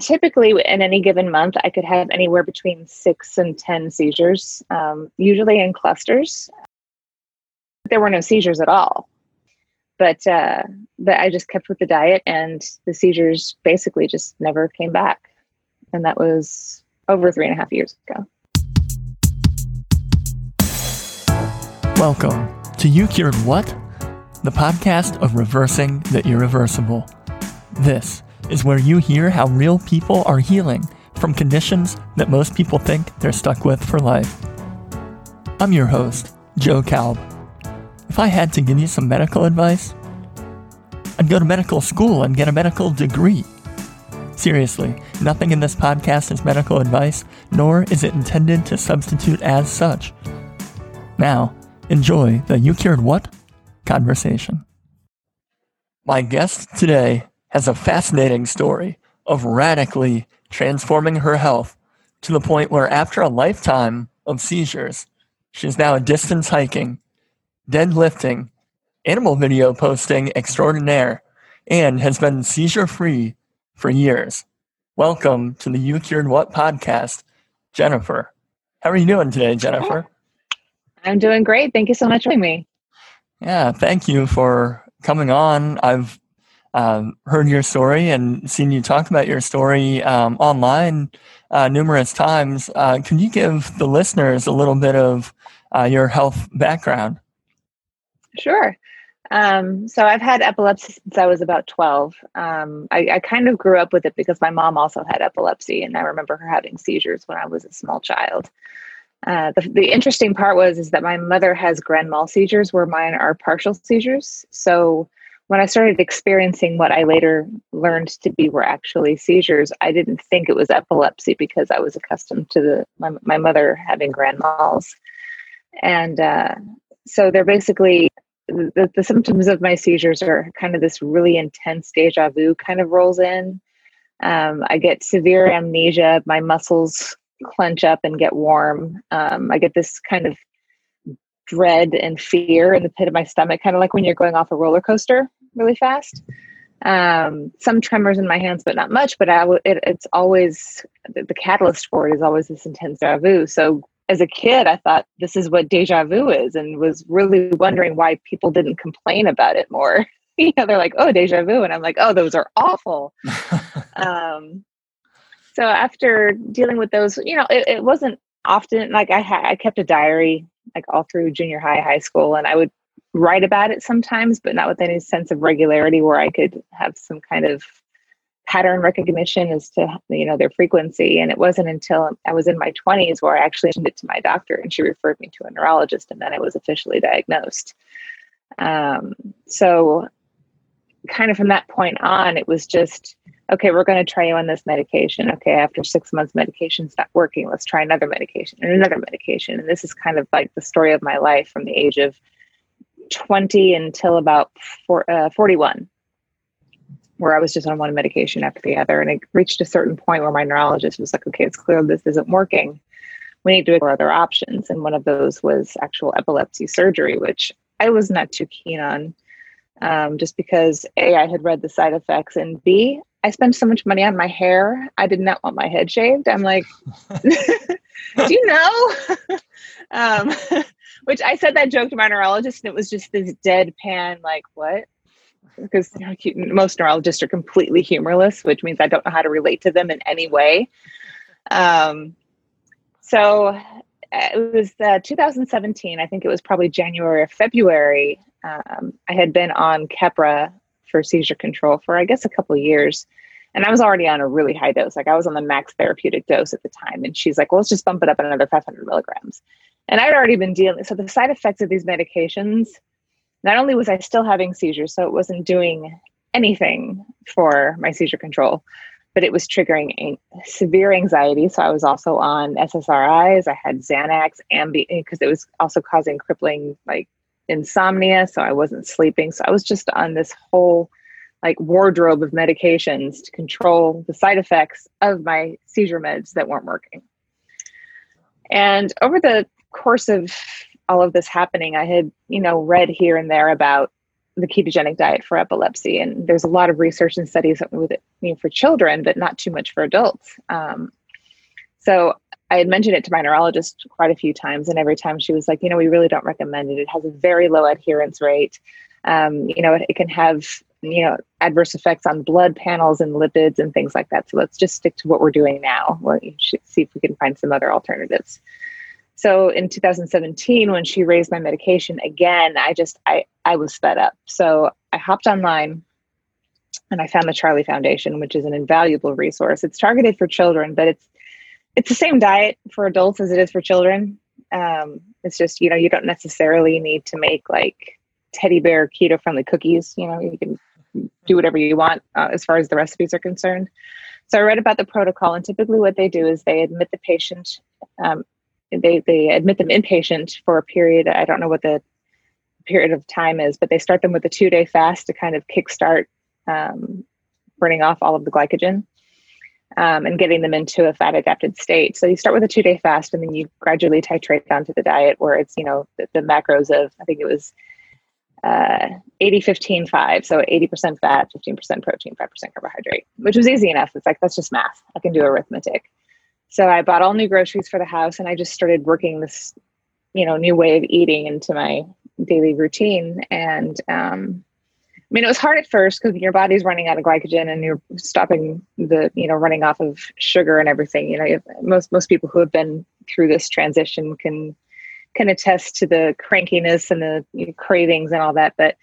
typically in any given month, I could have anywhere between six and 10 seizures, um, usually in clusters. There were no seizures at all. But, uh, but I just kept with the diet, and the seizures basically just never came back. And that was over three and a half years ago. Welcome to You Cured What? The podcast of reversing the irreversible. This is where you hear how real people are healing from conditions that most people think they're stuck with for life. I'm your host, Joe Kalb. If I had to give you some medical advice, I'd go to medical school and get a medical degree. Seriously, nothing in this podcast is medical advice, nor is it intended to substitute as such. Now, enjoy the You Cured What conversation. My guest today has a fascinating story of radically transforming her health to the point where, after a lifetime of seizures, she's now a distance hiking, deadlifting, animal video posting extraordinaire, and has been seizure free for years. Welcome to the You Cured What podcast, Jennifer. How are you doing today, Jennifer? I'm doing great. Thank you so much for having me. Yeah, thank you for coming on. I've um, heard your story and seen you talk about your story um, online uh, numerous times. Uh, can you give the listeners a little bit of uh, your health background? Sure. Um, so I've had epilepsy since I was about 12. Um, I, I, kind of grew up with it because my mom also had epilepsy, and I remember her having seizures when I was a small child. Uh, the, the interesting part was is that my mother has grand mal seizures, where mine are partial seizures. So when I started experiencing what I later learned to be were actually seizures, I didn't think it was epilepsy because I was accustomed to the my, my mother having grand mals, and uh, so they're basically the, the symptoms of my seizures are kind of this really intense deja vu kind of rolls in. Um, I get severe amnesia. My muscles clench up and get warm. Um, I get this kind of dread and fear in the pit of my stomach, kind of like when you're going off a roller coaster really fast. Um, some tremors in my hands, but not much. But I w- it, it's always the catalyst for it is always this intense deja vu. So as a kid, I thought this is what deja vu is, and was really wondering why people didn't complain about it more. you know, they're like, "Oh, deja vu," and I'm like, "Oh, those are awful." um, so after dealing with those, you know, it, it wasn't often like I had I kept a diary like all through junior high, high school, and I would write about it sometimes, but not with any sense of regularity where I could have some kind of pattern recognition as to you know their frequency. And it wasn't until I was in my 20s where I actually mentioned it to my doctor, and she referred me to a neurologist, and then I was officially diagnosed. Um, so, kind of from that point on, it was just okay, we're going to try you on this medication. Okay, after six months, medication's not working. Let's try another medication and another medication. And this is kind of like the story of my life from the age of 20 until about four, uh, 41, where I was just on one medication after the other. And it reached a certain point where my neurologist was like, okay, it's clear this isn't working. We need to explore other options. And one of those was actual epilepsy surgery, which I was not too keen on. Um, just because A, I had read the side effects, and B, I spent so much money on my hair. I did not want my head shaved. I'm like, do you know? um, which I said that joke to my neurologist, and it was just this deadpan, like, what? Because you know, most neurologists are completely humorless, which means I don't know how to relate to them in any way. Um, so uh, it was uh, 2017. I think it was probably January or February. Um, I had been on Keppra for seizure control for I guess a couple years. And I was already on a really high dose. Like I was on the max therapeutic dose at the time. And she's like, well, let's just bump it up another 500 milligrams. And I'd already been dealing. So the side effects of these medications, not only was I still having seizures, so it wasn't doing anything for my seizure control, but it was triggering severe anxiety. So I was also on SSRIs. I had Xanax, Ambien, because it was also causing crippling like insomnia, so I wasn't sleeping. So I was just on this whole like wardrobe of medications to control the side effects of my seizure meds that weren't working. And over the course of all of this happening, I had, you know, read here and there about the ketogenic diet for epilepsy. And there's a lot of research and studies with it I mean, for children, but not too much for adults. Um, so I had mentioned it to my neurologist quite a few times, and every time she was like, you know, we really don't recommend it. It has a very low adherence rate. Um, you know, it, it, can have you know adverse effects on blood panels and lipids and things like that. So let's just stick to what we're doing now. Well, see if we can find some other alternatives. So in 2017, when she raised my medication again, I just I I was fed up. So I hopped online and I found the Charlie Foundation, which is an invaluable resource. It's targeted for children, but it's it's the same diet for adults as it is for children. Um, it's just you know you don't necessarily need to make like teddy bear keto friendly cookies. You know you can do whatever you want uh, as far as the recipes are concerned. So I read about the protocol, and typically what they do is they admit the patient, um, they they admit them inpatient for a period. I don't know what the period of time is, but they start them with a two day fast to kind of kickstart um, burning off all of the glycogen um, and getting them into a fat adapted state. So you start with a two day fast, and then you gradually titrate down to the diet where it's you know the, the macros of I think it was uh, 80 15 5 so 80% fat 15% protein 5% carbohydrate which was easy enough. It's like that's just math. I can do arithmetic. So i bought all new groceries for the house and i just started working this you know new way of eating into my daily routine. And um, i mean it was hard at first because your body's running out of glycogen and you're stopping the you know running off of sugar and everything you know most most people who have been through this transition can can attest to the crankiness and the you know, cravings and all that. But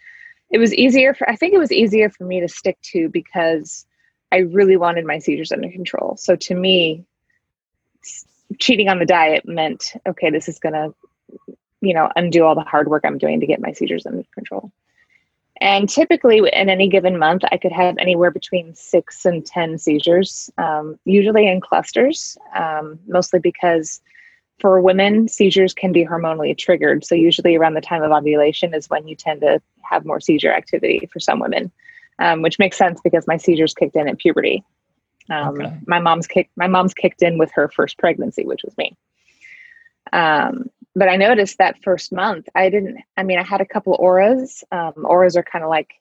it was easier for, I think it was easier for me to stick to because I really wanted my seizures under control. So to me, cheating on the diet meant, okay, this is to, you know, undo all the hard work I'm doing to get my seizures under control. And typically, in any given month, I could have anywhere between six and 10 seizures, um, usually in clusters, um, mostly because for women, seizures can be hormonally triggered. So, usually around the time of ovulation is when you tend to have more seizure activity for some women, um, which makes sense because my seizures kicked in at puberty. Um, okay. My mom's kicked. My mom's kicked in with her first pregnancy, which was me. Um, but I noticed that first month, I didn't. I mean, I had a couple auras. Um, auras are kind of like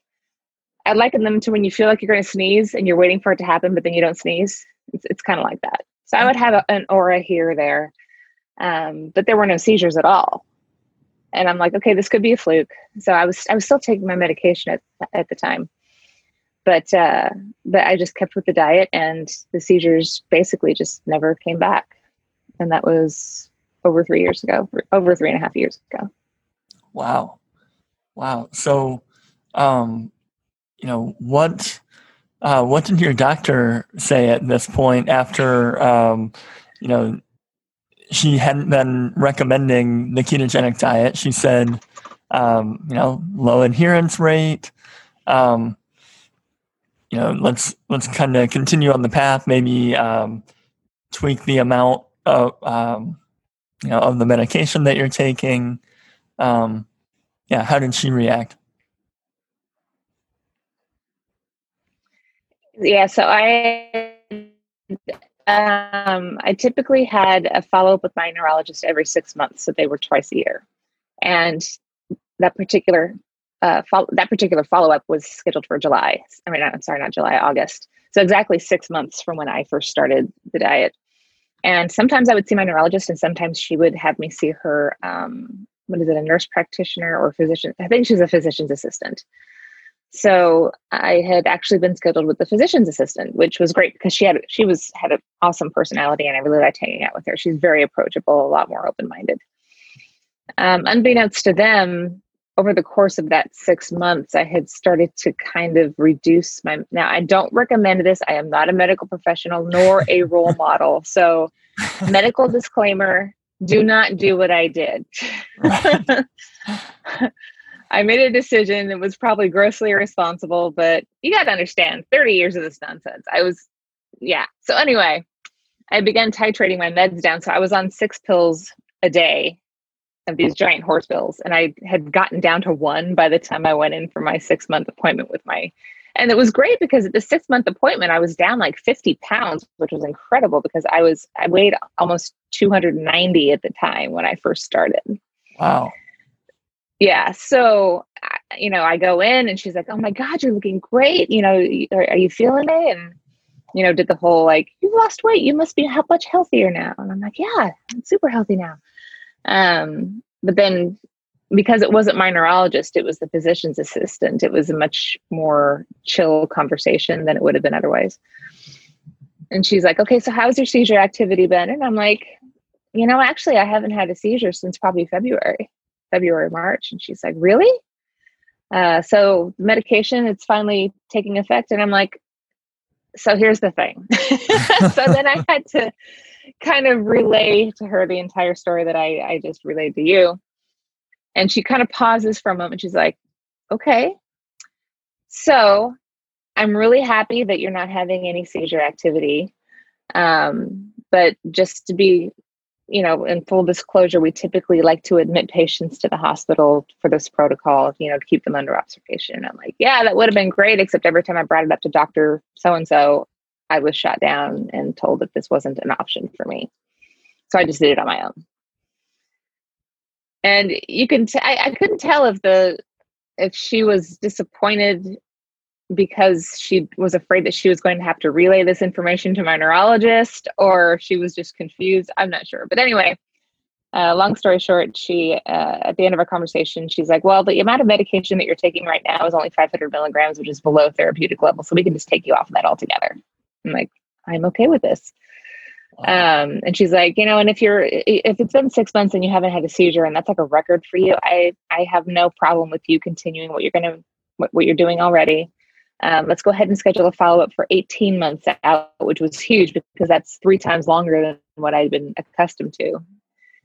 I liken them to when you feel like you're going to sneeze and you're waiting for it to happen, but then you don't sneeze. It's, it's kind of like that. So I would have a, an aura here or there um, but there were no seizures at all. And I'm like, okay, this could be a fluke. So I was I was still taking my medication at at the time, but uh, but I just kept with the diet, and the seizures basically just never came back. And that was over three years ago, over three and a half years ago. Wow, wow. So, um, you know what? Uh, what did your doctor say at this point after um, you know she hadn't been recommending the ketogenic diet. She said, um, you know, low adherence rate. Um, you know, let's let's kind of continue on the path. Maybe um, tweak the amount of um, you know of the medication that you're taking. Um, yeah, how did she react? Yeah, so I um, I typically had a follow up with my neurologist every six months, so they were twice a year, and that particular uh, follow, that particular follow up was scheduled for July. I mean, I'm sorry, not July, August. So exactly six months from when I first started the diet. And sometimes I would see my neurologist, and sometimes she would have me see her. Um, what is it, a nurse practitioner or physician? I think she's a physician's assistant. So I had actually been scheduled with the physician's assistant, which was great because she had she was had an awesome personality and I really liked hanging out with her. She's very approachable, a lot more open minded. Um, unbeknownst to them, over the course of that six months, I had started to kind of reduce my. Now, I don't recommend this. I am not a medical professional nor a role model. So, medical disclaimer do not do what I did. I made a decision. It was probably grossly irresponsible, but you got to understand 30 years of this nonsense. I was, yeah. So, anyway, I began titrating my meds down. So, I was on six pills a day of these giant horse bills. and I had gotten down to one by the time I went in for my six month appointment with my. And it was great because at the six month appointment, I was down like 50 pounds, which was incredible because I was, I weighed almost 290 at the time when I first started. Wow. Yeah. So you know, I go in and she's like, "Oh my God, you're looking great. You know, are, are you feeling it?" And you know, did the whole like, "You lost weight. You must be much healthier now." And I'm like, "Yeah, I'm super healthy now." Um, but then because it wasn't my neurologist, it was the physician's assistant. It was a much more chill conversation than it would have been otherwise. And she's like, "Okay, so how's your seizure activity been?" And I'm like, "You know, actually, I haven't had a seizure since probably February, February, March." And she's like, "Really?" Uh, so medication, it's finally taking effect. And I'm like, so here's the thing. so then I had to kind of relay to her the entire story that I, I just relayed to you. And she kind of pauses for a moment. She's like, okay. So I'm really happy that you're not having any seizure activity. Um, but just to be you know, in full disclosure, we typically like to admit patients to the hospital for this protocol, you know, to keep them under observation. I'm like, yeah, that would have been great, except every time I brought it up to Dr. So and so, I was shot down and told that this wasn't an option for me. So I just did it on my own. And you can, t- I, I couldn't tell if the, if she was disappointed because she was afraid that she was going to have to relay this information to my neurologist or she was just confused. I'm not sure. But anyway, uh, long story short, she, uh, at the end of our conversation, she's like, Well, the amount of medication that you're taking right now is only 500 milligrams, which is below therapeutic level. So we can just take you off of that altogether. I'm like, I'm okay with this. Um, and she's like, you know, and if you're, if it's been six months and you haven't had a seizure and that's like a record for you, I, I have no problem with you continuing what you're going to, what, what you're doing already. Um, let's go ahead and schedule a follow up for 18 months out, which was huge because that's three times longer than what I'd been accustomed to.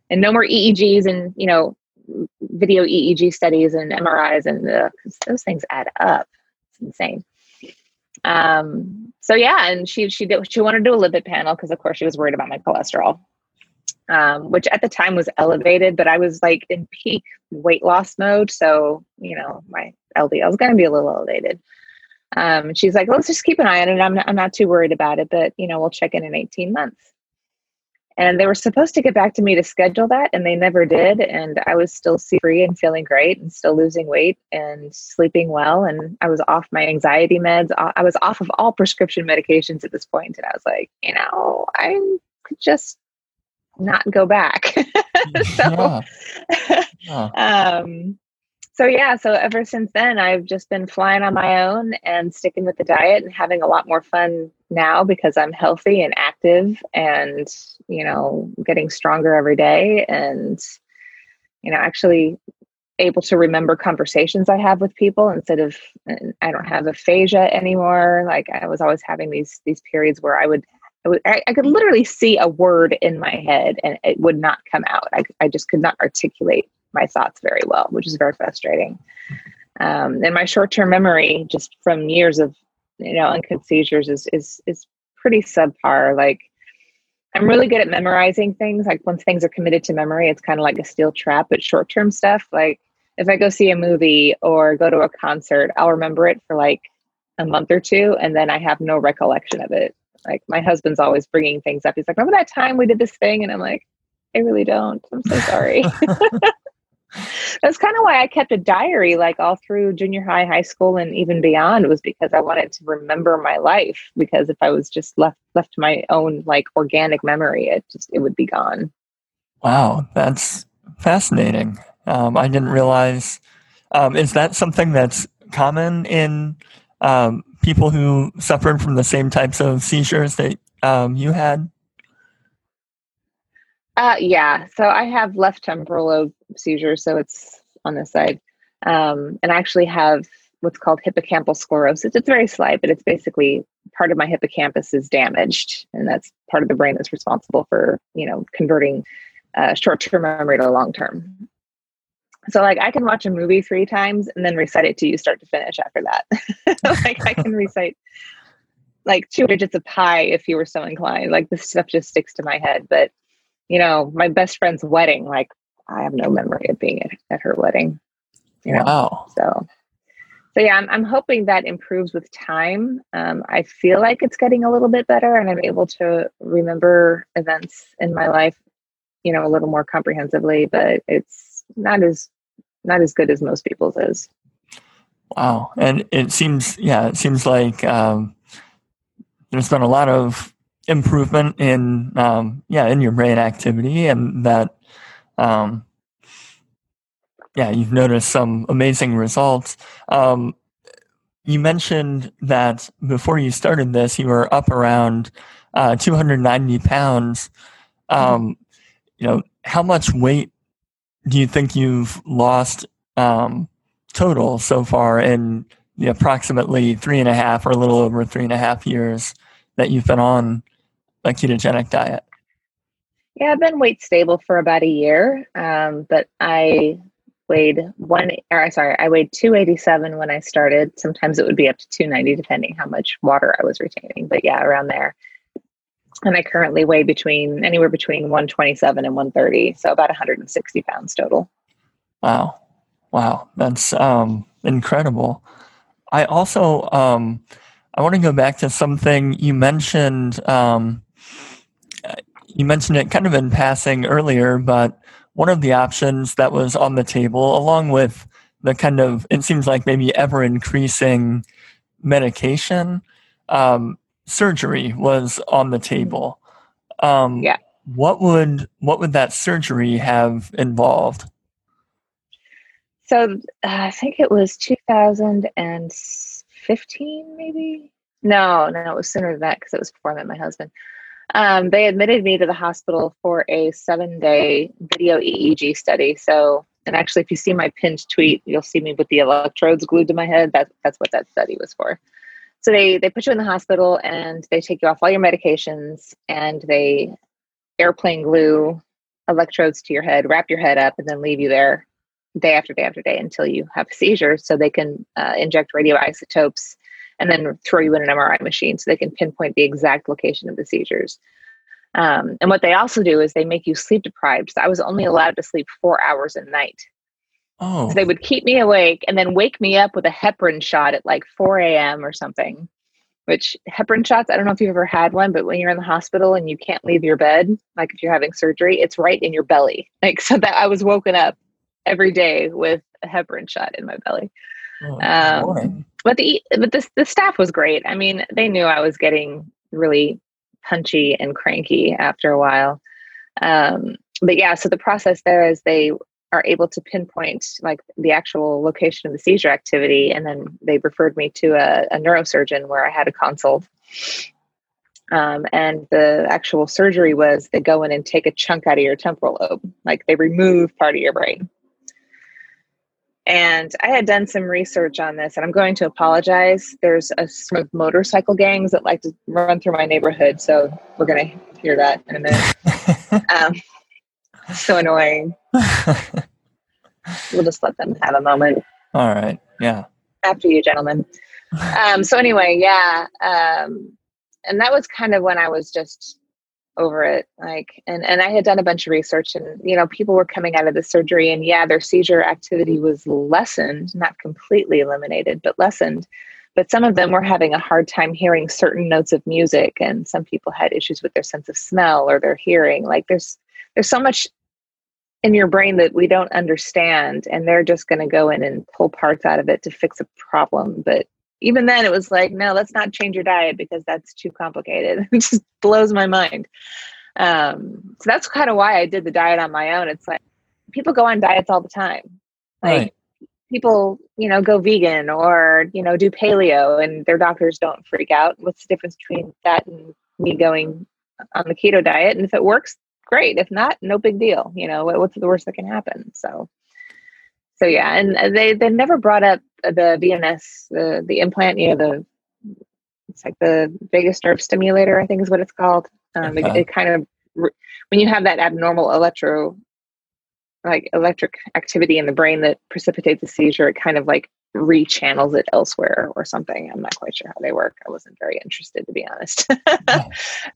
And no more EEGs and, you know, video EEG studies and MRIs and uh, those things add up. It's insane. Um, so yeah, and she she did she wanted to do a lipid panel because of course she was worried about my cholesterol, um, which at the time was elevated, but I was like in peak weight loss mode, so you know my LDL is going to be a little elevated. Um, she's like, let's just keep an eye on it. I'm not, I'm not too worried about it, but you know, we'll check in in 18 months. And they were supposed to get back to me to schedule that, and they never did. And I was still free and feeling great, and still losing weight and sleeping well. And I was off my anxiety meds. I was off of all prescription medications at this point. and I was like, you know, I could just not go back. so, yeah. Yeah. um, so yeah, so ever since then, I've just been flying on my own and sticking with the diet and having a lot more fun now because I'm healthy and active and, you know, getting stronger every day and, you know, actually able to remember conversations I have with people instead of I don't have aphasia anymore. Like I was always having these these periods where I would I, would, I, could literally see a word in my head and it would not come out. I, I just could not articulate my thoughts very well, which is very frustrating. Um, and my short-term memory, just from years of you know uncut seizures, is is is pretty subpar. Like I'm really good at memorizing things. Like once things are committed to memory, it's kind of like a steel trap. But short-term stuff, like if I go see a movie or go to a concert, I'll remember it for like a month or two, and then I have no recollection of it. Like my husband's always bringing things up. He's like, "Remember that time we did this thing?" And I'm like, "I really don't. I'm so sorry." That's kind of why I kept a diary like all through junior high, high school, and even beyond was because I wanted to remember my life. Because if I was just left left to my own like organic memory, it just it would be gone. Wow, that's fascinating. Um, I didn't realize. Um, is that something that's common in um, people who suffered from the same types of seizures that um, you had? Uh, yeah. So I have left temporal lobe seizure, so it's on this side, um, and I actually have what's called hippocampal sclerosis. It's very slight, but it's basically part of my hippocampus is damaged, and that's part of the brain that's responsible for you know converting uh, short-term memory to long-term. So like I can watch a movie three times and then recite it to you start to finish after that. like I can recite like two digits of pi if you were so inclined. Like this stuff just sticks to my head, but you know, my best friend's wedding, like I have no memory of being at, at her wedding. You know? Wow. So, so yeah, I'm, I'm hoping that improves with time. Um, I feel like it's getting a little bit better and I'm able to remember events in my life, you know, a little more comprehensively, but it's not as, not as good as most people's is. Wow. And it seems, yeah, it seems like um, there's been a lot of improvement in, um, yeah, in your brain activity and that, um, yeah, you've noticed some amazing results. Um, you mentioned that before you started this, you were up around uh, 290 pounds. Um, you know, how much weight do you think you've lost um, total so far in the approximately three and a half or a little over three and a half years that you've been on a ketogenic diet? Yeah, I've been weight stable for about a year, um, but I weighed one or sorry, I weighed 287 when I started. Sometimes it would be up to 290 depending how much water I was retaining, but yeah, around there. And I currently weigh between anywhere between 127 and 130, so about 160 pounds total. Wow. Wow, that's um, incredible. I also um, I want to go back to something you mentioned. Um, you mentioned it kind of in passing earlier, but one of the options that was on the table, along with the kind of, it seems like maybe ever increasing medication, um, surgery was on the table. Um, yeah. What would what would that surgery have involved? So uh, I think it was 2015, maybe. No, no, it was sooner than that because it was before I met my husband. Um, they admitted me to the hospital for a seven day video EEG study. So, and actually, if you see my pinned tweet, you'll see me with the electrodes glued to my head. That, that's what that study was for. So they they put you in the hospital and they take you off all your medications and they airplane glue electrodes to your head, wrap your head up, and then leave you there day after day after day until you have a seizure. So they can uh, inject radioisotopes and then throw you in an MRI machine so they can pinpoint the exact location of the seizures. Um, and what they also do is they make you sleep deprived. So I was only allowed to sleep four hours a night. Oh. So they would keep me awake and then wake me up with a heparin shot at like 4 a.m. or something. Which heparin shots, I don't know if you've ever had one, but when you're in the hospital and you can't leave your bed, like if you're having surgery, it's right in your belly. Like so that I was woken up every day with a heparin shot in my belly. Oh, um, but the but the the staff was great. I mean, they knew I was getting really punchy and cranky after a while. Um, but yeah, so the process there is they are able to pinpoint like the actual location of the seizure activity, and then they referred me to a, a neurosurgeon where I had a consult. Um, and the actual surgery was they go in and take a chunk out of your temporal lobe, like they remove part of your brain. And I had done some research on this, and I'm going to apologize. There's a sort of motorcycle gangs that like to run through my neighborhood, so we're going to hear that in a minute. um, so annoying. we'll just let them have a moment. All right. Yeah. After you, gentlemen. Um, so anyway, yeah. Um, and that was kind of when I was just over it like and and i had done a bunch of research and you know people were coming out of the surgery and yeah their seizure activity was lessened not completely eliminated but lessened. But some of them were having a hard time hearing certain notes of music and some people had issues with their sense of smell or their hearing. Like there's there's so much in your brain that we don't understand and they're just going to go in and pull parts out of it to fix a problem. But even then it was like no let's not change your diet because that's too complicated. It just blows my mind. Um, so that's kind of why i did the diet on my own. It's like people go on diets all the time. Like right. people you know go vegan or you know do paleo and their doctors don't freak out. What's the difference between that and me going on the keto diet? And if it works great. If not no big deal. You know what's the worst that can happen? So so yeah, and they they never brought up the VNS, the the implant, you know, the it's like the vagus nerve stimulator, I think is what it's called. Um, okay. it, it, kind of when you have that abnormal electro like electric activity in the brain that precipitates a seizure, it kind of like rechannels it elsewhere or something. I'm not quite sure how they work. I wasn't very interested to be honest.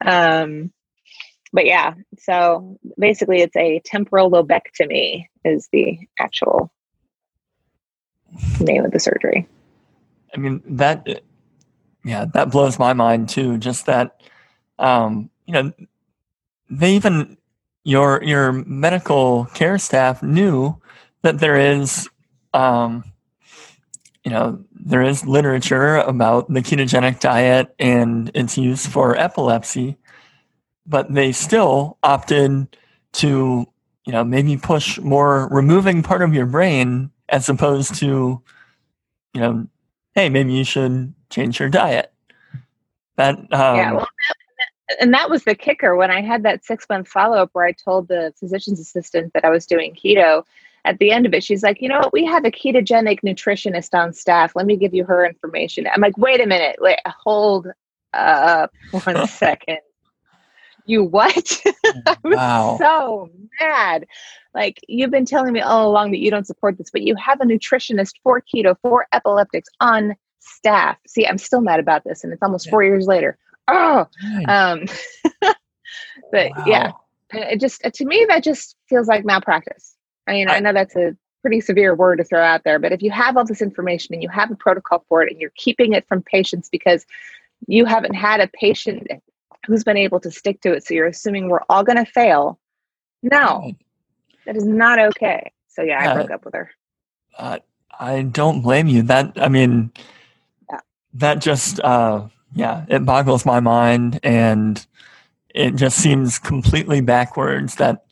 um, but yeah, so basically it's a temporal lobectomy is the actual name of the surgery. I mean that, yeah, that blows my mind too. Just that, um, you know, they even your your medical care staff knew that there is um, you know, there is literature about the ketogenic diet and its use for epilepsy, but they still opted to, you know, maybe push more removing part of your brain as opposed to, you know, hey, maybe you should change your diet. That um, yeah, well, and that was the kicker when I had that six month follow up where I told the physician's assistant that I was doing keto. At the end of it, she's like, you know what? We have a ketogenic nutritionist on staff. Let me give you her information. I'm like, wait a minute, wait, hold up one second. You what? I was wow. so mad. Like you've been telling me all along that you don't support this, but you have a nutritionist for keto for epileptics on staff. See, I'm still mad about this, and it's almost yeah. four years later. Oh, um, but wow. yeah, it just to me that just feels like malpractice. I mean, I, I know that's a pretty severe word to throw out there, but if you have all this information and you have a protocol for it, and you're keeping it from patients because you haven't had a patient who's been able to stick to it, so you're assuming we're all going to fail. No, that is not okay. So yeah, I broke up with her. Uh, I don't blame you. That I mean, yeah. that just uh, yeah, it boggles my mind, and it just seems completely backwards that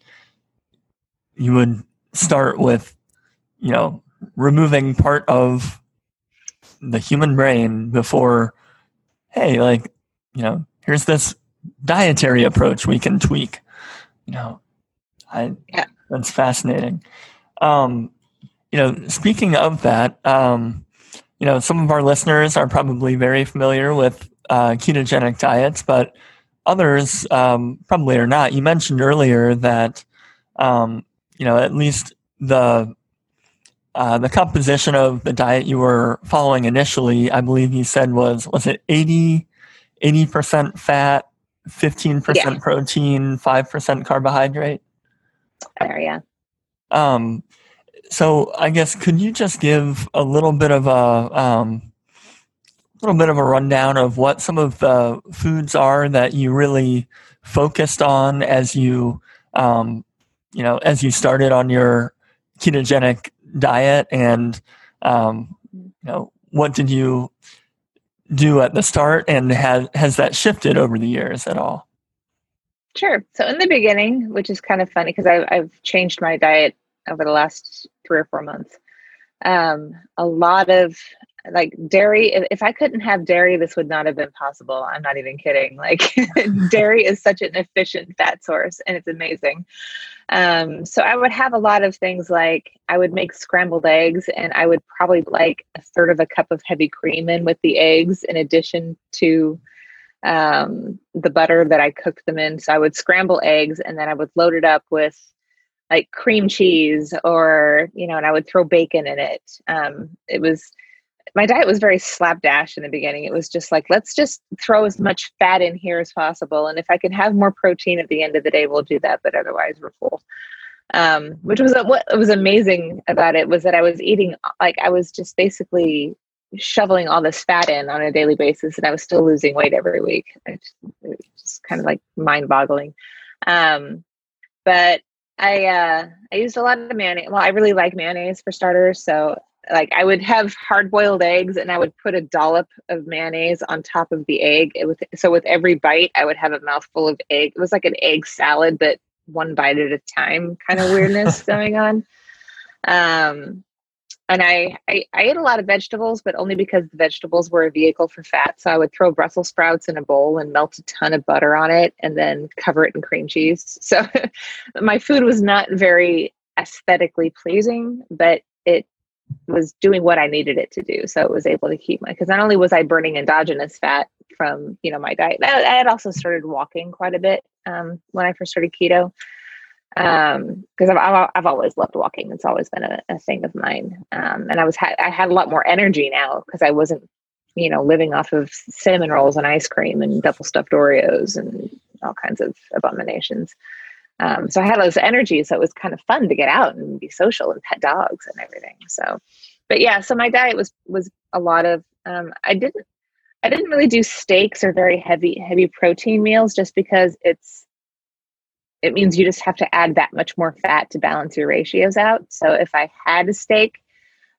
you would start with, you know, removing part of the human brain before, hey, like, you know, here's this dietary approach we can tweak. You know, I yeah. That's fascinating. Um, you know, speaking of that, um, you know, some of our listeners are probably very familiar with uh, ketogenic diets, but others um, probably are not. You mentioned earlier that, um, you know, at least the uh, the composition of the diet you were following initially, I believe you said was was it 80 percent fat, fifteen percent protein, five percent carbohydrate. Yeah. Um, so I guess could you just give a little bit of a um, little bit of a rundown of what some of the foods are that you really focused on as you um, you know as you started on your ketogenic diet? And um, you know what did you do at the start? And has has that shifted over the years at all sure so in the beginning which is kind of funny because I've, changed my diet over the last three or four months. Um, a lot of like dairy. If, if I couldn't have dairy, this would not have been possible. I'm not even kidding. Like dairy is such an efficient fat source, and it's amazing. Um, so I would have a lot of things like I would make scrambled eggs, and I would probably like a third of a cup of heavy cream in with the eggs, in addition to um, the butter that I cooked them in. So I would scramble eggs, and then I would load it up with like cream cheese or you know and i would throw bacon in it. Um, it was my diet was very slapdash in the beginning. It was just like let's just throw as much fat in here as possible and if i can have more protein at the end of the day we'll do that but otherwise we're full. Um, which was what was amazing about it was that i was eating like i was just basically shoveling all this fat in on a daily basis and i was still losing weight every week it's just kind of like mind boggling um, but I uh I used a lot of mayonnaise. Well, I really like mayonnaise for starters, so like I would have hard boiled eggs and I would put a dollop of mayonnaise on top of the egg. It was so with every bite I would have a mouthful of egg. It was like an egg salad, but one bite at a time kind of weirdness going on. Um and I, I, I ate a lot of vegetables, but only because the vegetables were a vehicle for fat. So I would throw Brussels sprouts in a bowl and melt a ton of butter on it, and then cover it in cream cheese. So my food was not very aesthetically pleasing, but it was doing what I needed it to do. So it was able to keep my because not only was I burning endogenous fat from you know my diet, I, I had also started walking quite a bit um, when I first started keto um because I've, I've always loved walking. It's always been a, a thing of mine. Um and i was ha- i had a lot more energy now because i wasn't you know living off of cinnamon rolls and ice cream and double stuffed oreos and all kinds of abominations. Um so i had this energy so it was kind of fun to get out and be social and pet dogs and everything. So but yeah so my diet was was a lot of um i didn't i didn't really do steaks or very heavy heavy protein meals just because it's it means you just have to add that much more fat to balance your ratios out. So if I had a steak,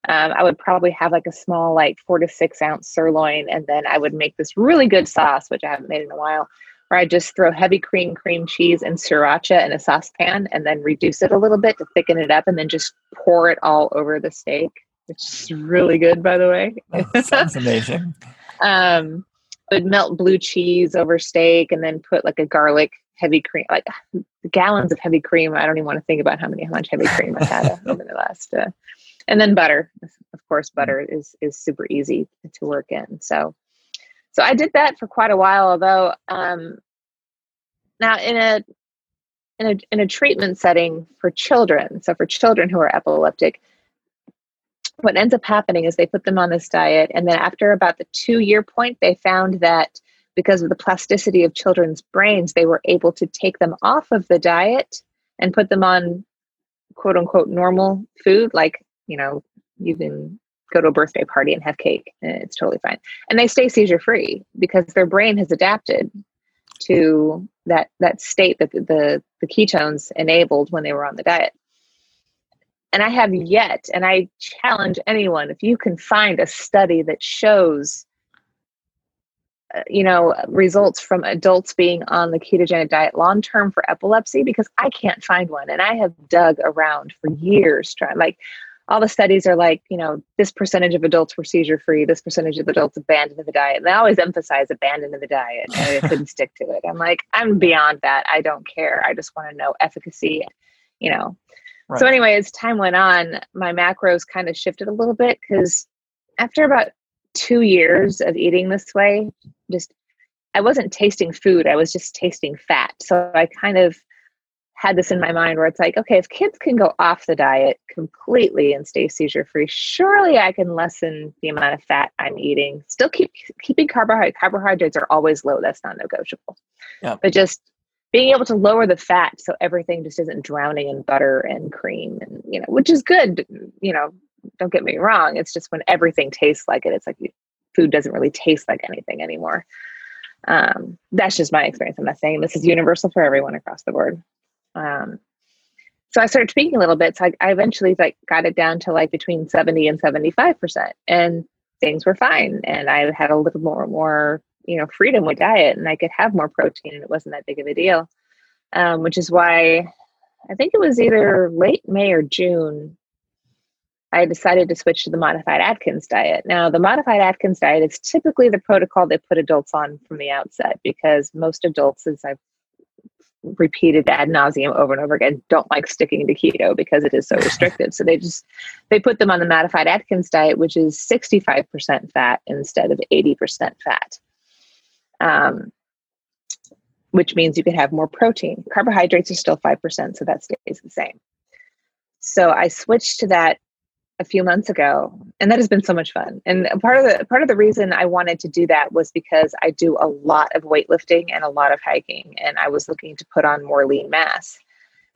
um, I would probably have like a small, like four to six ounce sirloin, and then I would make this really good sauce, which I haven't made in a while, where I just throw heavy cream, cream cheese, and sriracha in a saucepan, and then reduce it a little bit to thicken it up, and then just pour it all over the steak. It's really good, by the way. sounds amazing. um, would melt blue cheese over steak, and then put like a garlic heavy cream, like gallons of heavy cream. I don't even want to think about how many how much heavy cream I've had over the last. Uh, and then butter, of course, butter is is super easy to work in. So, so I did that for quite a while. Although, um, now in a in a in a treatment setting for children, so for children who are epileptic, what ends up happening is they put them on this diet, and then after about the two year point, they found that because of the plasticity of children's brains, they were able to take them off of the diet and put them on quote unquote normal food, like, you know, you can go to a birthday party and have cake. Eh, it's totally fine. And they stay seizure free because their brain has adapted to that that state that the, the, the ketones enabled when they were on the diet. And I have yet, and I challenge anyone if you can find a study that shows uh, you know results from adults being on the ketogenic diet long term for epilepsy because i can't find one. And i have dug around for years trying like all the studies are like you know this percentage of adults were seizure free this percentage of adults abandoned the diet. And they always emphasize abandoned the diet and they couldn't stick to it. I'm like i'm beyond that. I don't care. I just want to know efficacy you know right. so anyway as time went on my macros kind of shifted a little bit because after about two years of eating this way, just I wasn't tasting food, I was just tasting fat. So I kind of had this in my mind where it's like, okay, if kids can go off the diet completely and stay seizure free, surely I can lessen the amount of fat I'm eating. Still keep keeping carbohydrates. Carbohydrates are always low. That's not negotiable. Yeah. But just being able to lower the fat so everything just isn't drowning in butter and cream and you know, which is good, you know, don't get me wrong. It's just when everything tastes like it, it's like food doesn't really taste like anything anymore. Um, that's just my experience. I'm not saying this is universal for everyone across the board. Um, so I started tweaking a little bit. So I, I eventually like got it down to like between 70 and 75%. And things were fine. And I had a little more, more, you know, freedom with diet and I could have more protein and it wasn't that big of a deal. Um, which is why I think it was either late May or June I decided to switch to the modified Atkins diet. Now, the modified Atkins diet is typically the protocol they put adults on from the outset because most adults, as I've repeated ad nauseum over and over again, don't like sticking to keto because it is so restrictive. so they just they put them on the modified Atkins diet, which is 65% fat instead of 80% fat. Um, which means you can have more protein. Carbohydrates are still 5%, so that stays the same. So I switched to that a few months ago and that has been so much fun and part of the part of the reason i wanted to do that was because i do a lot of weightlifting and a lot of hiking and i was looking to put on more lean mass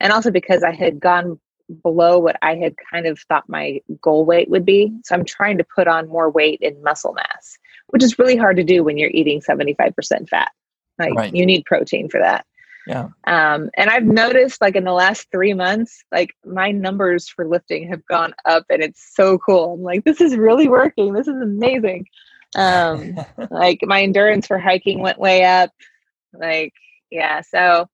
and also because i had gone below what i had kind of thought my goal weight would be so i'm trying to put on more weight in muscle mass which is really hard to do when you're eating 75% fat like right. you need protein for that yeah. Um, and I've noticed like in the last three months, like my numbers for lifting have gone up and it's so cool. I'm like, this is really working. This is amazing. Um, like my endurance for hiking went way up. Like, yeah. So,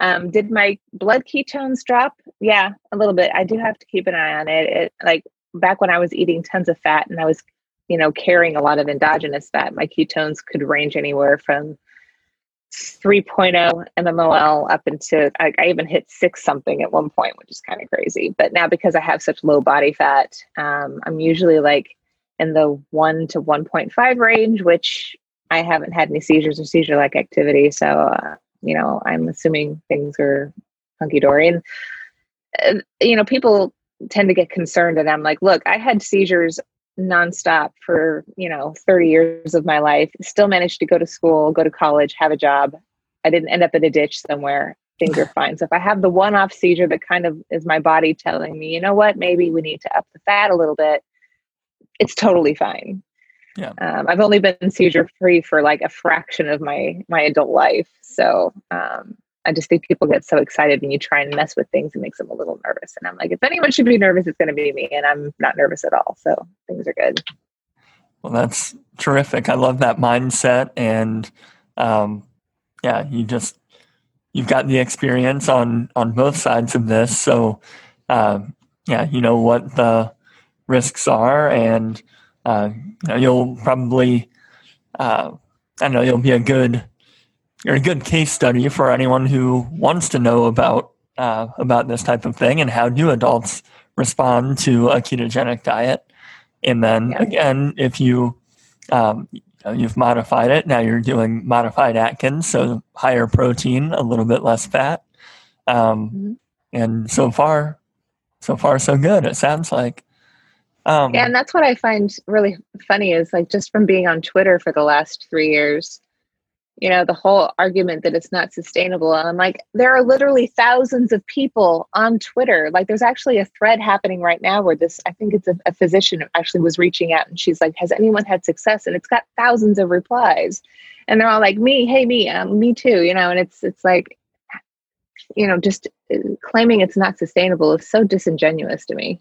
um, did my blood ketones drop? Yeah, a little bit. I do have to keep an eye on it. It like back when I was eating tons of fat and I was, you know, carrying a lot of endogenous fat, my ketones could range anywhere from 3.0 mmol up into I, I, even hit six something at one point which is kind of crazy. But now because i have such low body fat um, i'm usually like in the 1 to 1.5 range which i haven't had any seizures or seizure like activity. So uh, you know i'm assuming things are hunky-dory. And uh, you know people tend to get concerned and i'm like look i had seizures nonstop for, you know, 30 years of my life, still managed to go to school, go to college, have a job. I didn't end up in a ditch somewhere. Things are fine. So if I have the one off seizure that kind of is my body telling me, you know what, maybe we need to up the fat a little bit, it's totally fine. Yeah. Um, I've only been seizure free for like a fraction of my my adult life. So um, I just think people get so excited when you try and mess with things. It makes them a little nervous. And I'm like, if anyone should be nervous, it's going to be me. And I'm not nervous at all. So things are good. Well, that's terrific. I love that mindset. And um, yeah, you just, you've got the experience on, on both sides of this. So uh, yeah, you know what the risks are and uh, you you'll probably, uh, I know you'll be a good you're a good case study for anyone who wants to know about uh, about this type of thing and how do adults respond to a ketogenic diet. And then yeah. again, if you um, you've modified it, now you're doing modified Atkins, so higher protein, a little bit less fat. Um, mm-hmm. And so far, so far so good. It sounds like. Um, yeah, and that's what I find really funny is like just from being on Twitter for the last three years, you know, the whole argument that it's not sustainable. And I'm like, there are literally thousands of people on Twitter. Like, there's actually a thread happening right now where this, I think it's a, a physician actually was reaching out and she's like, has anyone had success? And it's got thousands of replies. And they're all like, me, hey, me, um, me too, you know, and it's, it's like, you know, just uh, claiming it's not sustainable is so disingenuous to me.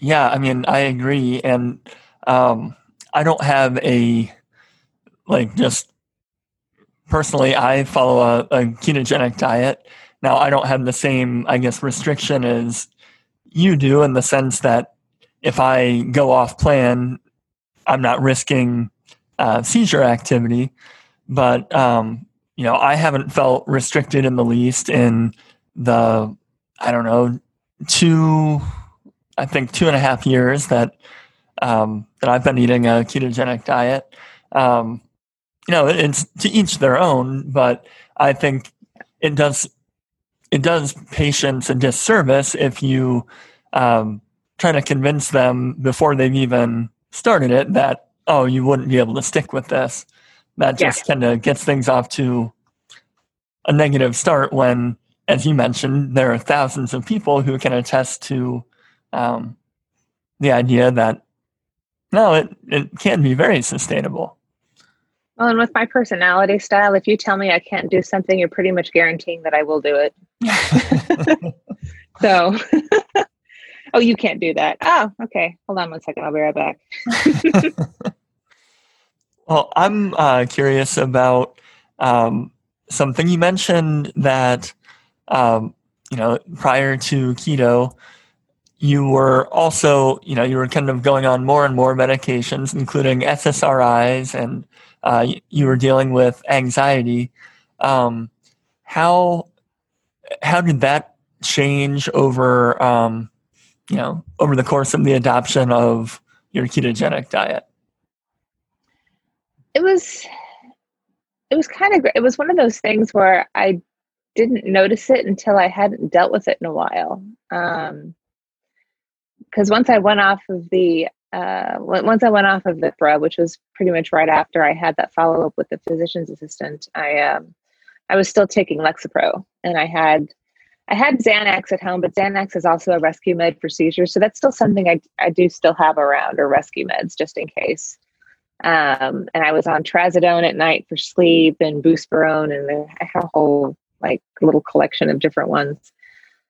Yeah, I mean, I agree. And um, I don't have a, like, just personally, I follow a, a, ketogenic diet. Now, I don't have the same, I guess, restriction as you do in the sense that if I go off plan, I'm not risking uh, seizure activity. But, um, you know, I haven't felt restricted in the least in the, I don't know, two, I think two and a half years that um, that I've been eating a ketogenic diet. Um, you know, it's to each their own, but I think it does it does patients a disservice if you um, try to convince them before they've even started it that oh you wouldn't be able to stick with this. That just yeah. kind of gets things off to a negative start when, as you mentioned, there are thousands of people who can attest to um, the idea that no, it, it can be very sustainable. Well, and with my personality style, if you tell me I can't do something, you're pretty much guaranteeing that I will do it. so, oh, you can't do that. Oh, okay. Hold on one second. I'll be right back. well, I'm uh, curious about um, something you mentioned that, um, you know, prior to keto, you were also, you know, you were kind of going on more and more medications, including SSRIs and uh, you were dealing with anxiety. Um, how how did that change over um, you know over the course of the adoption of your ketogenic diet? It was it was kind of it was one of those things where I didn't notice it until I hadn't dealt with it in a while. Um, because once I went off of the uh, once I went off of Keppra, which was pretty much right after I had that follow up with the physician's assistant, I um, I was still taking Lexapro, and I had I had Xanax at home, but Xanax is also a rescue med for seizures, so that's still something I I do still have around, or rescue meds just in case. Um, and I was on trazodone at night for sleep, and buspirone, and I had a whole like little collection of different ones.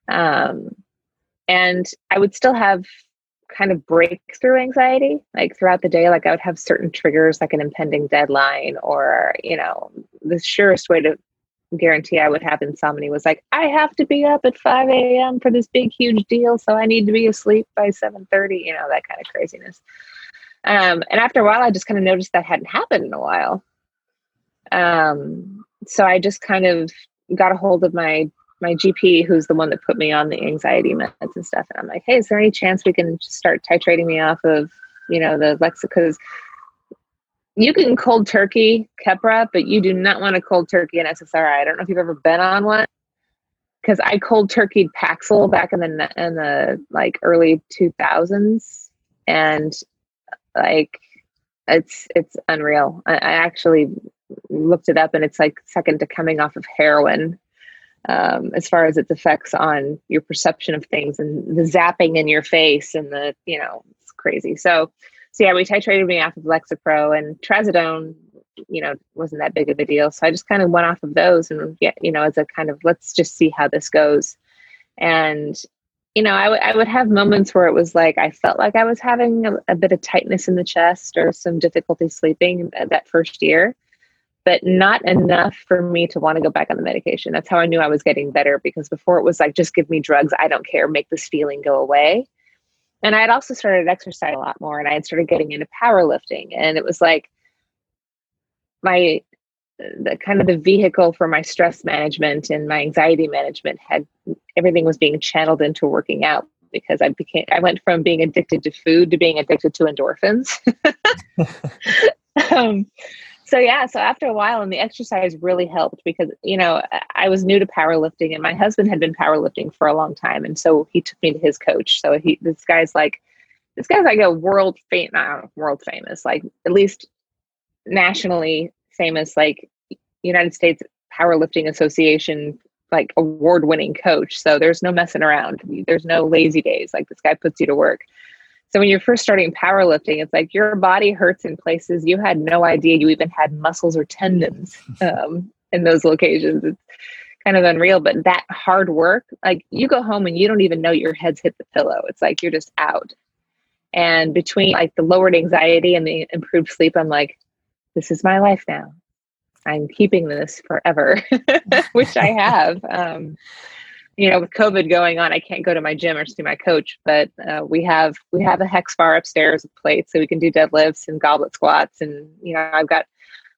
Um, and I would still have kind of breakthrough anxiety like throughout the day like i would have certain triggers like an impending deadline or you know the surest way to guarantee i would have insomnia was like i have to be up at 5 a.m for this big huge deal so i need to be asleep by 7.30 you know that kind of craziness. Um, and after a while i just kind of noticed that hadn't happened in a while. Um, so i just kind of got a hold of my my GP, who's the one that put me on the anxiety meds and stuff. And I'm like, hey, is there any chance we can just start titrating me off of, you know, the Lexa? Because you can cold turkey Keppra, but you do not want to cold turkey an SSRI. I don't know if you've ever been on one. Because I cold turkeyed Paxil back in the in the like early 2000s, and like it's it's unreal. I, I actually looked it up, and it's like second to coming off of heroin um, as far as its effects on your perception of things and the zapping in your face and the you know it's crazy so so yeah, we titrated me off of Lexapro and Trazodone, you know, wasn't that big of a deal. So I just kind of went off of those and get, you know, as a kind of let's just see how this goes. And, you know, I, w- I would have moments where it was like I felt like I was having a, a bit of tightness in the chest or some difficulty sleeping that first year, but not enough for me to want to go back on the medication. That's how I knew I was getting better because before it was like, just give me drugs. I don't care. Make this feeling go away and I had also started exercise a lot more and I had started getting into powerlifting. And it was like my the kind of the vehicle for my stress management and my anxiety management had everything was being channeled into working out because I became I went from being addicted to food to being addicted to endorphins. um, so yeah so after a while and the exercise really helped because you know i was new to powerlifting and my husband had been powerlifting for a long time and so he took me to his coach. So he this guy's like this guy's like a world famous world famous like at least nationally famous like united states powerlifting association like award winning coach. So there's no messing around. There's no lazy days. Like this guy puts you to work so when you're first starting powerlifting, it's like your body hurts in places you had no idea you even had muscles or tendons um, in those locations. It's kind of unreal, but that hard work, like you go home and you don't even know your head's hit the pillow. It's like you're just out. And between like the lowered anxiety and the improved sleep, I'm like, this is my life now. I'm keeping this forever, which I have. Um, you know, with COVID going on, I can't go to my gym or see my coach, but uh, we have we have a hex bar upstairs with plates, so we can do deadlifts and goblet squats, and you know, I've got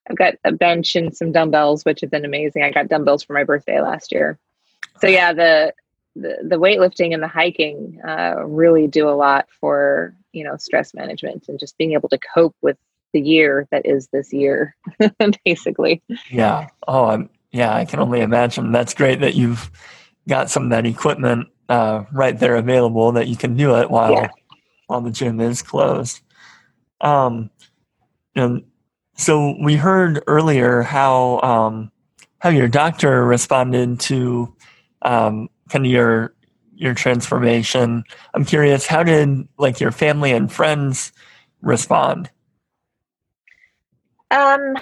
I've got a bench and some dumbbells, which have been amazing. I got dumbbells for my birthday last year, so yeah, the the, the weightlifting and the hiking uh, really do a lot for you know stress management and just being able to cope with the year that is this year, basically. Yeah. Oh, I'm, yeah. I can only imagine. That's great that you've got some of that equipment uh, right there available that you can do it while yeah. while the gym is closed. Um, and so we heard earlier how um, how your doctor responded to um, kind of your your transformation. I'm curious, how did like your family and friends respond? Um,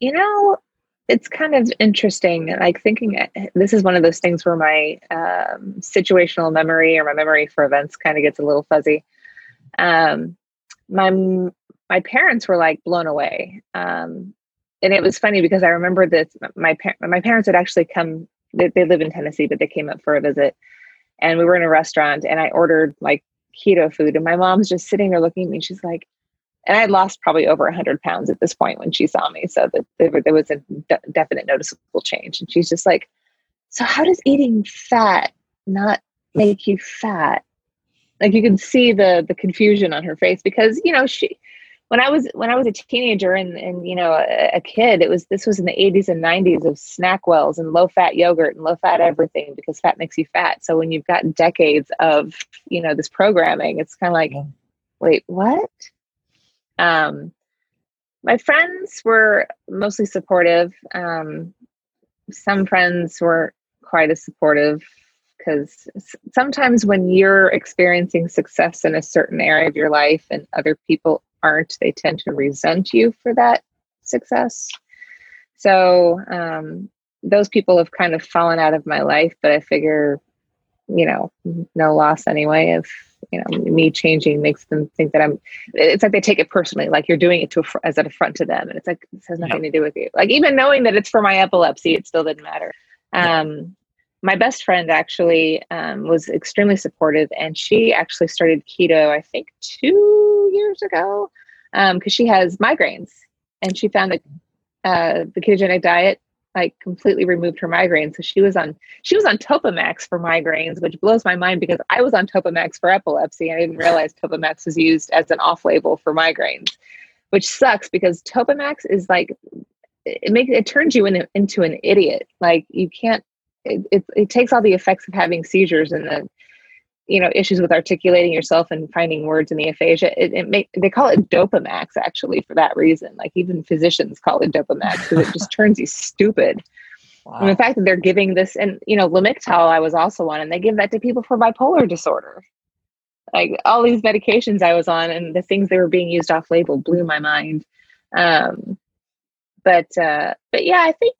you know, it's kind of interesting like thinking this is one of those things where my um, situational memory or my memory for events kind of gets a little fuzzy. Um, my my parents were like blown away um, and it was funny because i remember that my par- my parents had actually come they, they live in tennessee but they came up for a visit and we were in a restaurant and i ordered like keto food and my mom's just sitting there looking at me and she's like and I had lost probably over 100 pounds at this point when she saw me. So that there, there was a de- definite noticeable change. And she's just like, So, how does eating fat not make you fat? Like you can see the the confusion on her face because you know she when I was when I was a teenager and and you know a, a, kid, it was this was in the 80s and 90s of SnackWells and low fat yogurt and low fat everything because fat makes you fat. So when you've got decades of you know this programming, it's kind of like, wait, what? Um, my friends were mostly supportive. Um, some friends were quite as supportive because sometimes when you're experiencing success in a certain area of your life and other people aren't, they tend to resent you for that success. So um, those people have kind of fallen out of my life, but I figure, you know, no loss anyway if you know me changing makes them think that i'm it's like they take it personally like you're doing it to a, as an affront to them. And it's like this has nothing to do with you. Like even knowing that it's for my epilepsy it still didn't matter. Um, my best friend actually um, was extremely supportive and she actually started keto i think two years ago because um, she has migraines. And she found that uh, the ketogenic diet like completely removed her migraines. So she was on she was on Topamax for migraines, which blows my mind because I was on Topamax for epilepsy. I didn't realize Topamax was used as an off label for migraines, which sucks because Topamax is like it makes it turns you in, into an idiot. Like you can't. It, it, it takes all the effects of having seizures and the you know issues with articulating yourself and finding words in the aphasia it, it make they call it dopamax actually for that reason like even physicians call it dopamax because it just turns you stupid wow. and the fact that they're giving this and you know lamictal i was also on and they give that to people for bipolar disorder like all these medications I was on and the things they were being used off label blew my mind. Um, but uh, but yeah, I think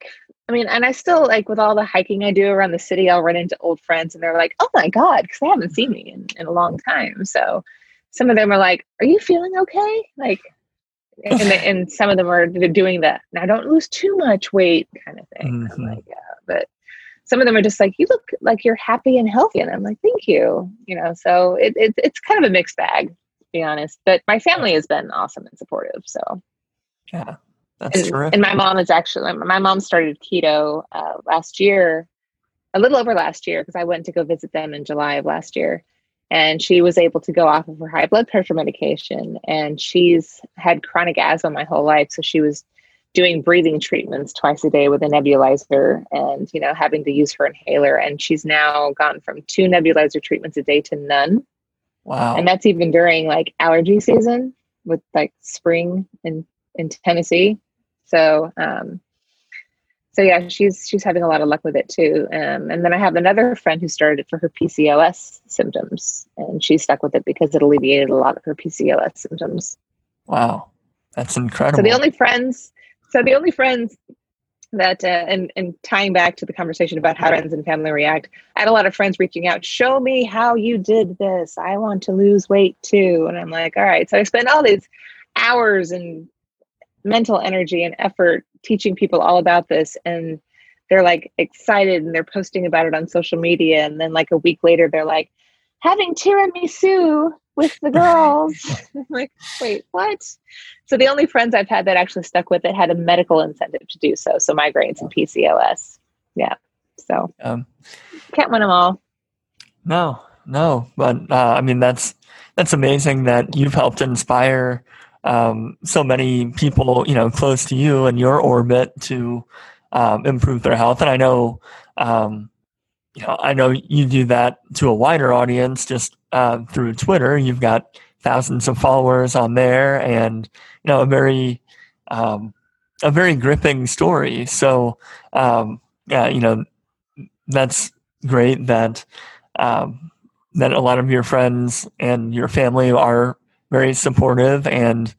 I mean, and I still like with all the hiking I do around the city, I'll run into old friends and they're like, "Oh my god," because they haven't seen me in, in a long time. So some of them are like, "Are you feeling okay?" Like, and, and some of them are doing that. Now, don't lose too much weight, kind of thing. Mm-hmm. I'm like, yeah, but some of them are just like, "You look like you're happy and healthy," and I'm like, "Thank you." You know, so it, it it's kind of a mixed bag, to be honest. But my family has been awesome and supportive. So yeah, that's and, true. And my mom is actually my mom started keto uh, last year, a little over last year because I went to go visit them in July of last year, and she was able to go off of her high blood pressure medication. And she's had chronic asthma my whole life, so she was doing breathing treatments twice a day with a nebulizer and you know having to use her inhaler and she's now gone from two nebulizer treatments a day to none wow and that's even during like allergy season with like spring in in tennessee so, um, so yeah, she's she's having a lot of luck with it too. Um, and then I have another friend who started it for her PCOS symptoms, and she stuck with it because it alleviated a lot of her PCOS symptoms. Wow, that's incredible. So the only friends, so the only friends that, uh, and and tying back to the conversation about how friends and family react, I had a lot of friends reaching out, show me how you did this. I want to lose weight too, and I'm like, all right. So I spent all these hours and mental energy and effort teaching people all about this and they're like excited and they're posting about it on social media and then like a week later they're like having tiramisu with the girls. Like wait what? So the only friends i've had that actually stuck with it had a medical incentive to do so so migraines and pcos yeah so um, can't win them all. No no but uh, i mean that's that's amazing that you've helped inspire um, so many people, you know, close to you and your orbit to um, improve their health. And I know, um, you know, I know you do that to a wider audience just uh, through Twitter. You've got thousands of followers on there, and you know, a very, um, a very gripping story. So, um, yeah, you know, that's great that um, that a lot of your friends and your family are very supportive, and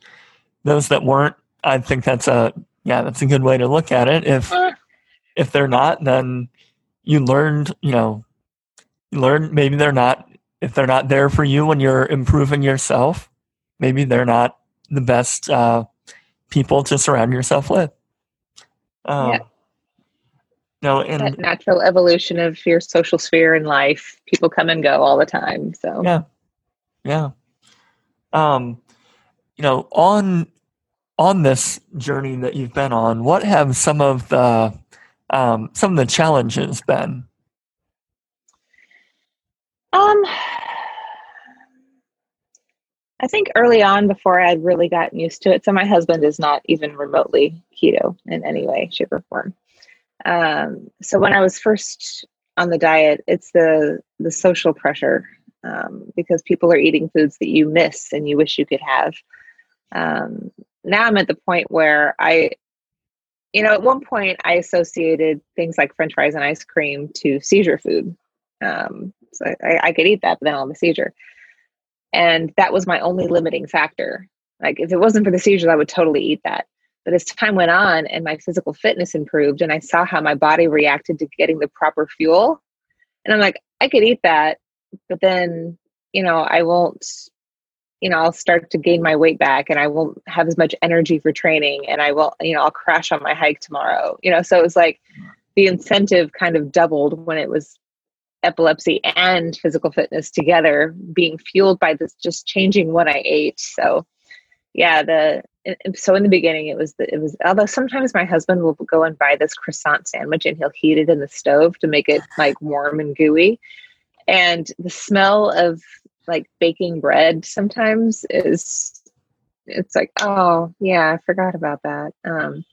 those that weren't, I think that's a yeah, that's a good way to look at it. If uh. if they're not, then you learned, you know, you learn maybe they're not if they're not there for you when you're improving yourself, maybe they're not the best uh, people to surround yourself with. Um, yeah. No, and that natural evolution of your social sphere in life. People come and go all the time. So yeah, yeah um, you know, on on this journey that you've been on, what have some of the um, some of the challenges been? Um, I think early on, before I'd really gotten used to it. So my husband is not even remotely keto in any way, shape, or form. Um, so when I was first on the diet, it's the the social pressure um, because people are eating foods that you miss and you wish you could have. Um, now I'm at the point where I, you know, at one point I associated things like French fries and ice cream to seizure food. Um, so I, I could eat that, but then I'll have a seizure. And that was my only limiting factor. Like if it wasn't for the seizures, I would totally eat that. But as time went on and my physical fitness improved and I saw how my body reacted to getting the proper fuel, and I'm like, I could eat that but then you know i won't you know i'll start to gain my weight back and i won't have as much energy for training and i will you know i'll crash on my hike tomorrow you know so it was like the incentive kind of doubled when it was epilepsy and physical fitness together being fueled by this just changing what i ate. So yeah the so in the beginning it was the, it was although sometimes my husband will go and buy this croissant sandwich and he'll heat it in the stove to make it like warm and gooey and the smell of like baking bread sometimes is it's like oh yeah i forgot about that. Um,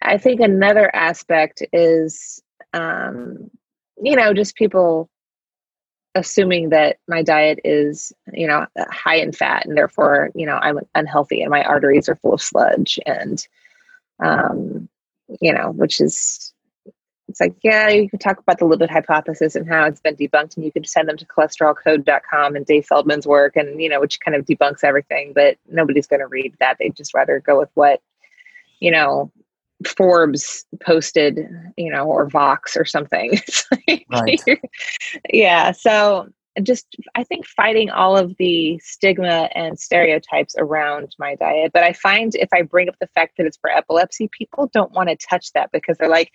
i think another aspect is um, you know just people assuming that my diet is you know high in fat and therefore you know i'm unhealthy and my arteries are full of sludge and um, you know which is it's like, yeah, you can talk about the lipid hypothesis and how it's been debunked, and you can send them to cholesterolcode.com and Dave Feldman's work, and you know, which kind of debunks everything. But nobody's going to read that. They'd just rather go with what, you know, Forbes posted, you know, or Vox or something. Like, right. yeah. So just I think fighting all of the stigma and stereotypes around my diet. But I find if I bring up the fact that it's for epilepsy, people don't want to touch that because they're like,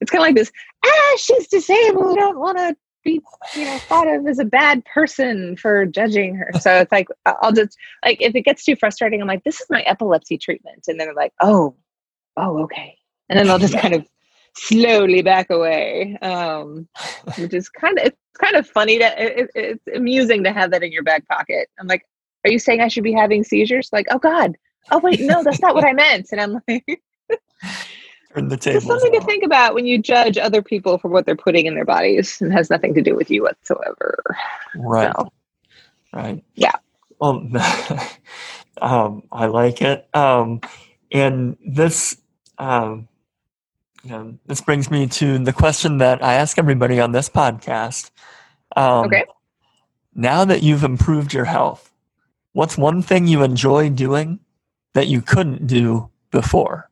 it's kind of like this, ah, she's disabled. I don't want to be, you know, thought of as a bad person for judging her. So it's like, I'll just, like, if it gets too frustrating, I'm like, this is my epilepsy treatment. And then they're like, oh, oh, okay. And then they'll just kind of slowly back away, um, which is kind of it's kind of funny to it, it's amusing to have that in your back pocket. I'm like, are you saying I should be having seizures? Like, oh God, oh wait, no, that's not what I meant. And I'm like, turn the table. something to think about when you judge other people for what they're putting in their bodies and has nothing to do with you whatsoever. Right. So, right. Yeah. Well, um, I like it. Um, and this um, um, this brings me to the question that I ask everybody on this podcast. Um, okay. Now that you've improved your health, what's one thing you enjoy doing that you couldn't do before?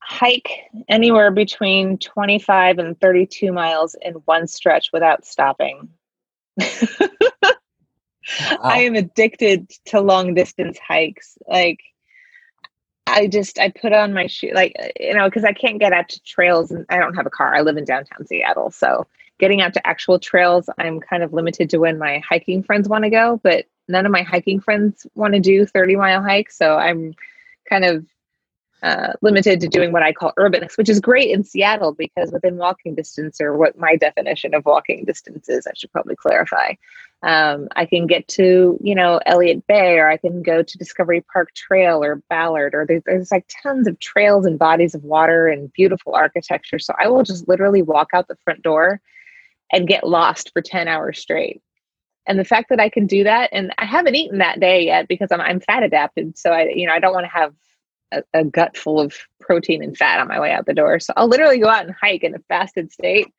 Hike anywhere between 25 and 32 miles in one stretch without stopping. wow. I am addicted to long distance hikes. Like, I just I put on my shoe like uh, you know because I can't get out to trails and I don't have a car. I live in downtown Seattle, so getting out to actual trails, I'm kind of limited to when my hiking friends want to go. But none of my hiking friends want to do 30 mile hikes, so I'm kind of uh, limited to doing what I call urbanics, which is great in Seattle because within walking distance, or what my definition of walking distance is, I should probably clarify. Um, I can get to, you know, Elliott Bay, or I can go to Discovery Park Trail or Ballard, or there's, there's like tons of trails and bodies of water and beautiful architecture. So I will just literally walk out the front door and get lost for 10 hours straight. And the fact that I can do that, and I haven't eaten that day yet because I'm, I'm fat adapted. So I, you know, I don't want to have a, a gut full of protein and fat on my way out the door. So I'll literally go out and hike in a fasted state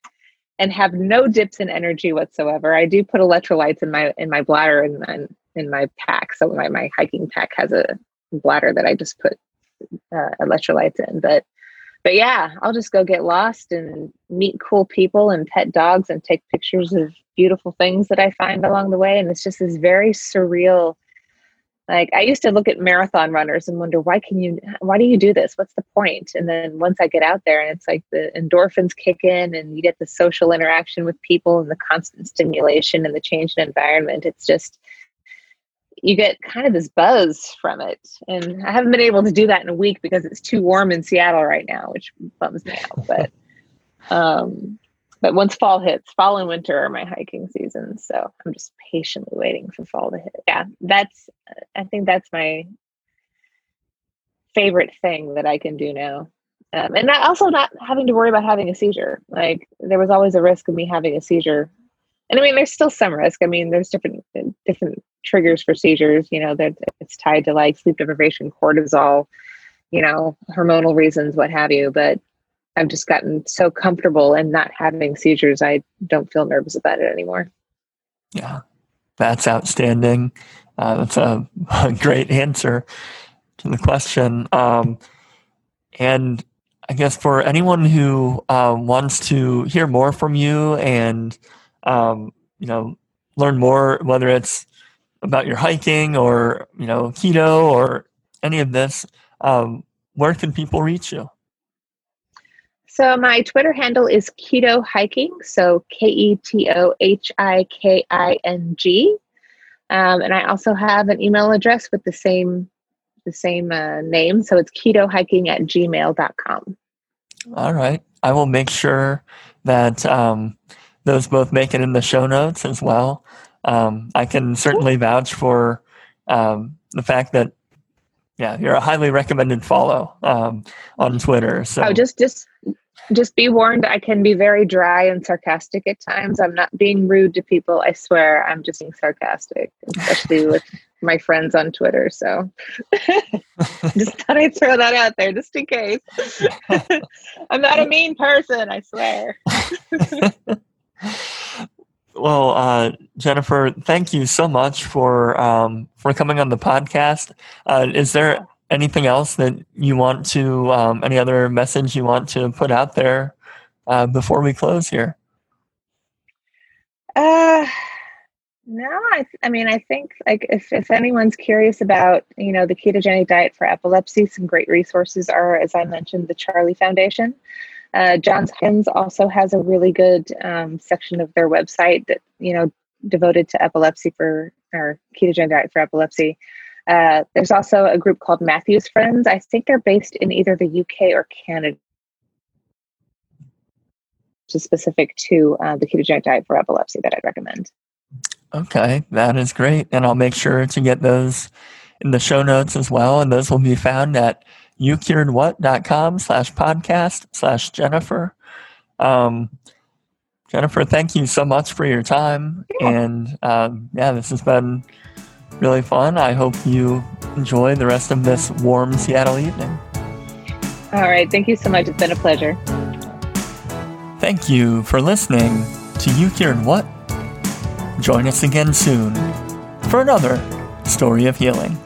and have no dips in energy whatsoever. I do put electrolytes in my in my bladder and in, in, my pack. So my, my hiking pack has a bladder that I just put uh, electrolytes in. But but yeah, I'll just go get lost and meet cool people and pet dogs and take pictures of beautiful things that I find along the way. And it's just this very surreal like i used to look at marathon runners and wonder why can you why do you do this? What's the point? And then once i get out there and it's like the endorphins kick in and you get the social interaction with people and the constant stimulation and the change in environment it's just you get kind of this buzz from it. And i haven't been able to do that in a week because it's too warm in seattle right now which bums me out but um but once fall hits, fall and winter are my hiking seasons. So I'm just patiently waiting for fall to hit. Yeah, that's, I think that's my favorite thing that I can do now. Um, and also not having to worry about having a seizure. Like there was always a risk of me having a seizure. And I mean, there's still some risk. I mean, there's different different triggers for seizures. You know, that it's tied to like sleep deprivation, cortisol, you know, hormonal reasons, what have you. But I've just gotten so comfortable in not having seizures. I don't feel nervous about it anymore. Yeah, that's outstanding. Uh, that's a, a, great answer to the question. Um, and I guess for anyone who uh, wants to hear more from you and um, you know learn more, whether it's about your hiking or you know keto or any of this, um, where can people reach you? So my Twitter handle is keto hiking. So K E T O H I K I N G. Um, and I also have an email address with the same the same uh, name. So it's keto hiking at gmail.com. All right. I will make sure that um, those both make it in the show notes as well. Um, I can certainly vouch for um, the fact that yeah, you're a highly recommended follow um, on Twitter. So oh, just just just be warned i can be very dry and sarcastic at times i'm not being rude to people i swear i'm just being sarcastic especially with my friends on Twitter. So just thought I'd throw that out there just in case. I'm not a mean person, I swear. well, uh, Jennifer, thank you so much for um, for coming on the podcast. Uh, is there anything else that you want to, um, any other message you want to put out there uh, before we close here? Uh, no, I, I mean, I think like if, if anyone's curious about, you know, the ketogenic diet for epilepsy, some great resources are, as I mentioned, the Charlie Foundation. Uh, Johns Hopkins also has a really good um, section of their website that, you know, devoted to epilepsy for, or ketogenic diet for epilepsy. Uh, there's also a group called Matthew's Friends. I think they're based in either the UK or Canada, which is specific to uh, the ketogenic diet for epilepsy that I'd recommend. Okay, that is great. And I'll make sure to get those in the show notes as well. And those will be found at youcuredwhat.com slash podcast slash Jennifer. Um, Jennifer, thank you so much for your time. Yeah. And um, yeah, this has been really fun. I hope you enjoy the rest of this warm Seattle evening. All right. Thank you so much. It's been a pleasure. Thank you for listening to You Cured What? Join us again soon for another story of healing.